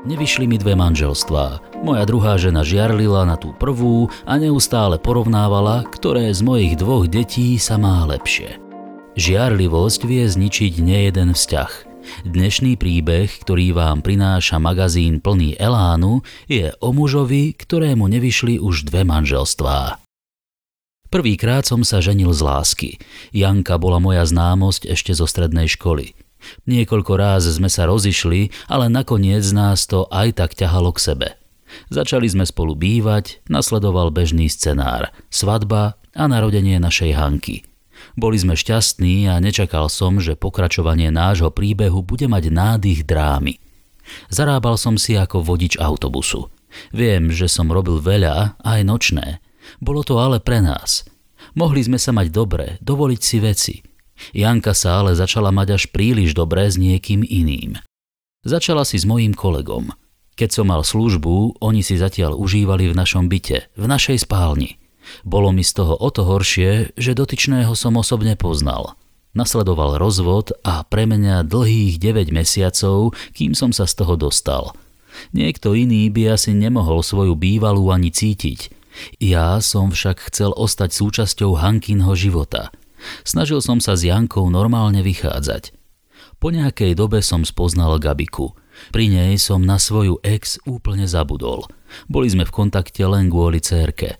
Nevyšli mi dve manželstvá. Moja druhá žena žiarlila na tú prvú a neustále porovnávala, ktoré z mojich dvoch detí sa má lepšie. Žiarlivosť vie zničiť nejeden vzťah. Dnešný príbeh, ktorý vám prináša magazín plný elánu, je o mužovi, ktorému nevyšli už dve manželstvá. Prvýkrát som sa ženil z lásky. Janka bola moja známosť ešte zo strednej školy. Niekoľko ráz sme sa rozišli, ale nakoniec nás to aj tak ťahalo k sebe. Začali sme spolu bývať, nasledoval bežný scenár, svadba a narodenie našej Hanky. Boli sme šťastní a nečakal som, že pokračovanie nášho príbehu bude mať nádych drámy. Zarábal som si ako vodič autobusu. Viem, že som robil veľa, aj nočné. Bolo to ale pre nás. Mohli sme sa mať dobre, dovoliť si veci – Janka sa ale začala mať až príliš dobré s niekým iným. Začala si s mojím kolegom. Keď som mal službu, oni si zatiaľ užívali v našom byte, v našej spálni. Bolo mi z toho o to horšie, že dotyčného som osobne poznal. Nasledoval rozvod a pre mňa dlhých 9 mesiacov, kým som sa z toho dostal. Niekto iný by asi nemohol svoju bývalú ani cítiť. Ja som však chcel ostať súčasťou Hankinho života – Snažil som sa s Jankou normálne vychádzať. Po nejakej dobe som spoznal Gabiku. Pri nej som na svoju ex úplne zabudol. Boli sme v kontakte len kvôli cérke.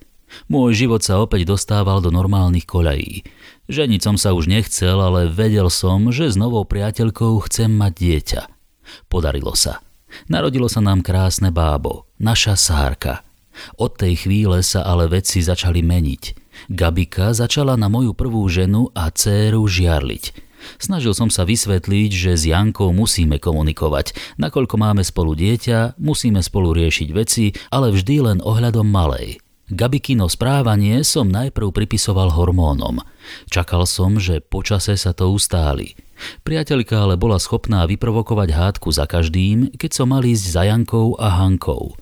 Môj život sa opäť dostával do normálnych koľají. Ženiť som sa už nechcel, ale vedel som, že s novou priateľkou chcem mať dieťa. Podarilo sa. Narodilo sa nám krásne bábo, naša sárka. Od tej chvíle sa ale veci začali meniť. Gabika začala na moju prvú ženu a dceru žiarliť. Snažil som sa vysvetliť, že s Jankou musíme komunikovať, nakoľko máme spolu dieťa, musíme spolu riešiť veci, ale vždy len ohľadom malej. Gabikino správanie som najprv pripisoval hormónom. Čakal som, že počase sa to ustáli. Priateľka ale bola schopná vyprovokovať hádku za každým, keď som mal ísť za Jankou a Hankou.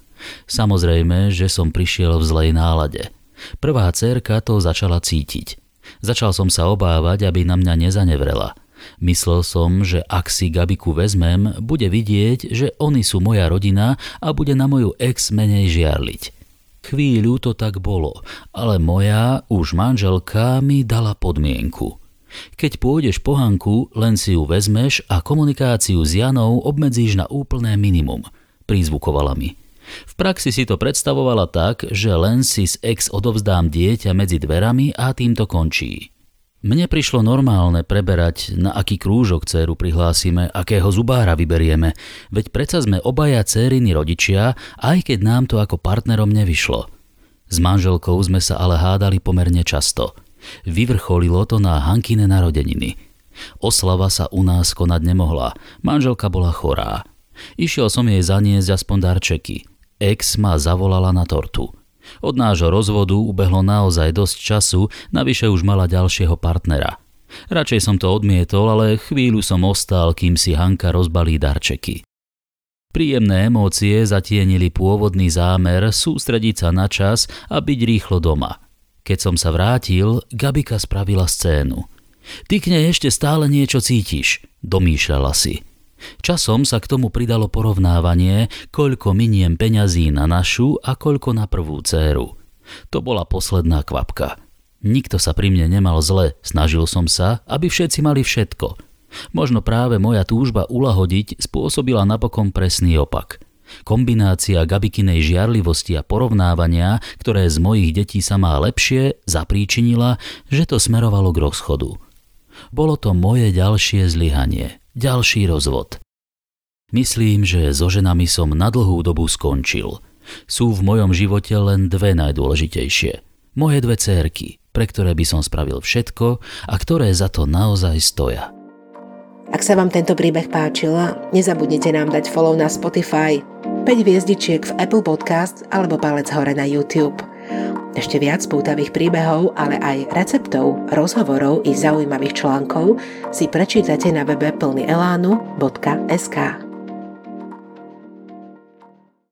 Samozrejme, že som prišiel v zlej nálade – Prvá cerka to začala cítiť. Začal som sa obávať, aby na mňa nezanevrela. Myslel som, že ak si Gabiku vezmem, bude vidieť, že oni sú moja rodina a bude na moju ex menej žiarliť. Chvíľu to tak bolo, ale moja už manželka mi dala podmienku. Keď pôjdeš po Hanku, len si ju vezmeš a komunikáciu s Janou obmedzíš na úplné minimum, prizvukovala mi. V praxi si to predstavovala tak, že len si z ex odovzdám dieťa medzi dverami a tým to končí. Mne prišlo normálne preberať, na aký krúžok dceru prihlásime, akého zubára vyberieme, veď predsa sme obaja cériny rodičia, aj keď nám to ako partnerom nevyšlo. S manželkou sme sa ale hádali pomerne často. Vyvrcholilo to na Hankine narodeniny. Oslava sa u nás konať nemohla, manželka bola chorá. Išiel som jej zaniesť aspoň darčeky, Ex ma zavolala na tortu. Od nášho rozvodu ubehlo naozaj dosť času, navyše už mala ďalšieho partnera. Radšej som to odmietol, ale chvíľu som ostal, kým si Hanka rozbalí darčeky. Príjemné emócie zatienili pôvodný zámer sústrediť sa na čas a byť rýchlo doma. Keď som sa vrátil, Gabika spravila scénu. Ty k nej ešte stále niečo cítiš, domýšľala si. Časom sa k tomu pridalo porovnávanie, koľko miniem peňazí na našu a koľko na prvú dceru. To bola posledná kvapka. Nikto sa pri mne nemal zle, snažil som sa, aby všetci mali všetko. Možno práve moja túžba ulahodiť spôsobila napokon presný opak. Kombinácia Gabikinej žiarlivosti a porovnávania, ktoré z mojich detí sa má lepšie, zapríčinila, že to smerovalo k rozchodu. Bolo to moje ďalšie zlyhanie ďalší rozvod. Myslím, že so ženami som na dlhú dobu skončil. Sú v mojom živote len dve najdôležitejšie. Moje dve cérky, pre ktoré by som spravil všetko a ktoré za to naozaj stoja. Ak sa vám tento príbeh páčila, nezabudnite nám dať follow na Spotify, 5 hviezdičiek v Apple Podcast alebo palec hore na YouTube. Ešte viac pútavých príbehov, ale aj receptov, rozhovorov i zaujímavých článkov si prečítate na webe plnyelánu.sk.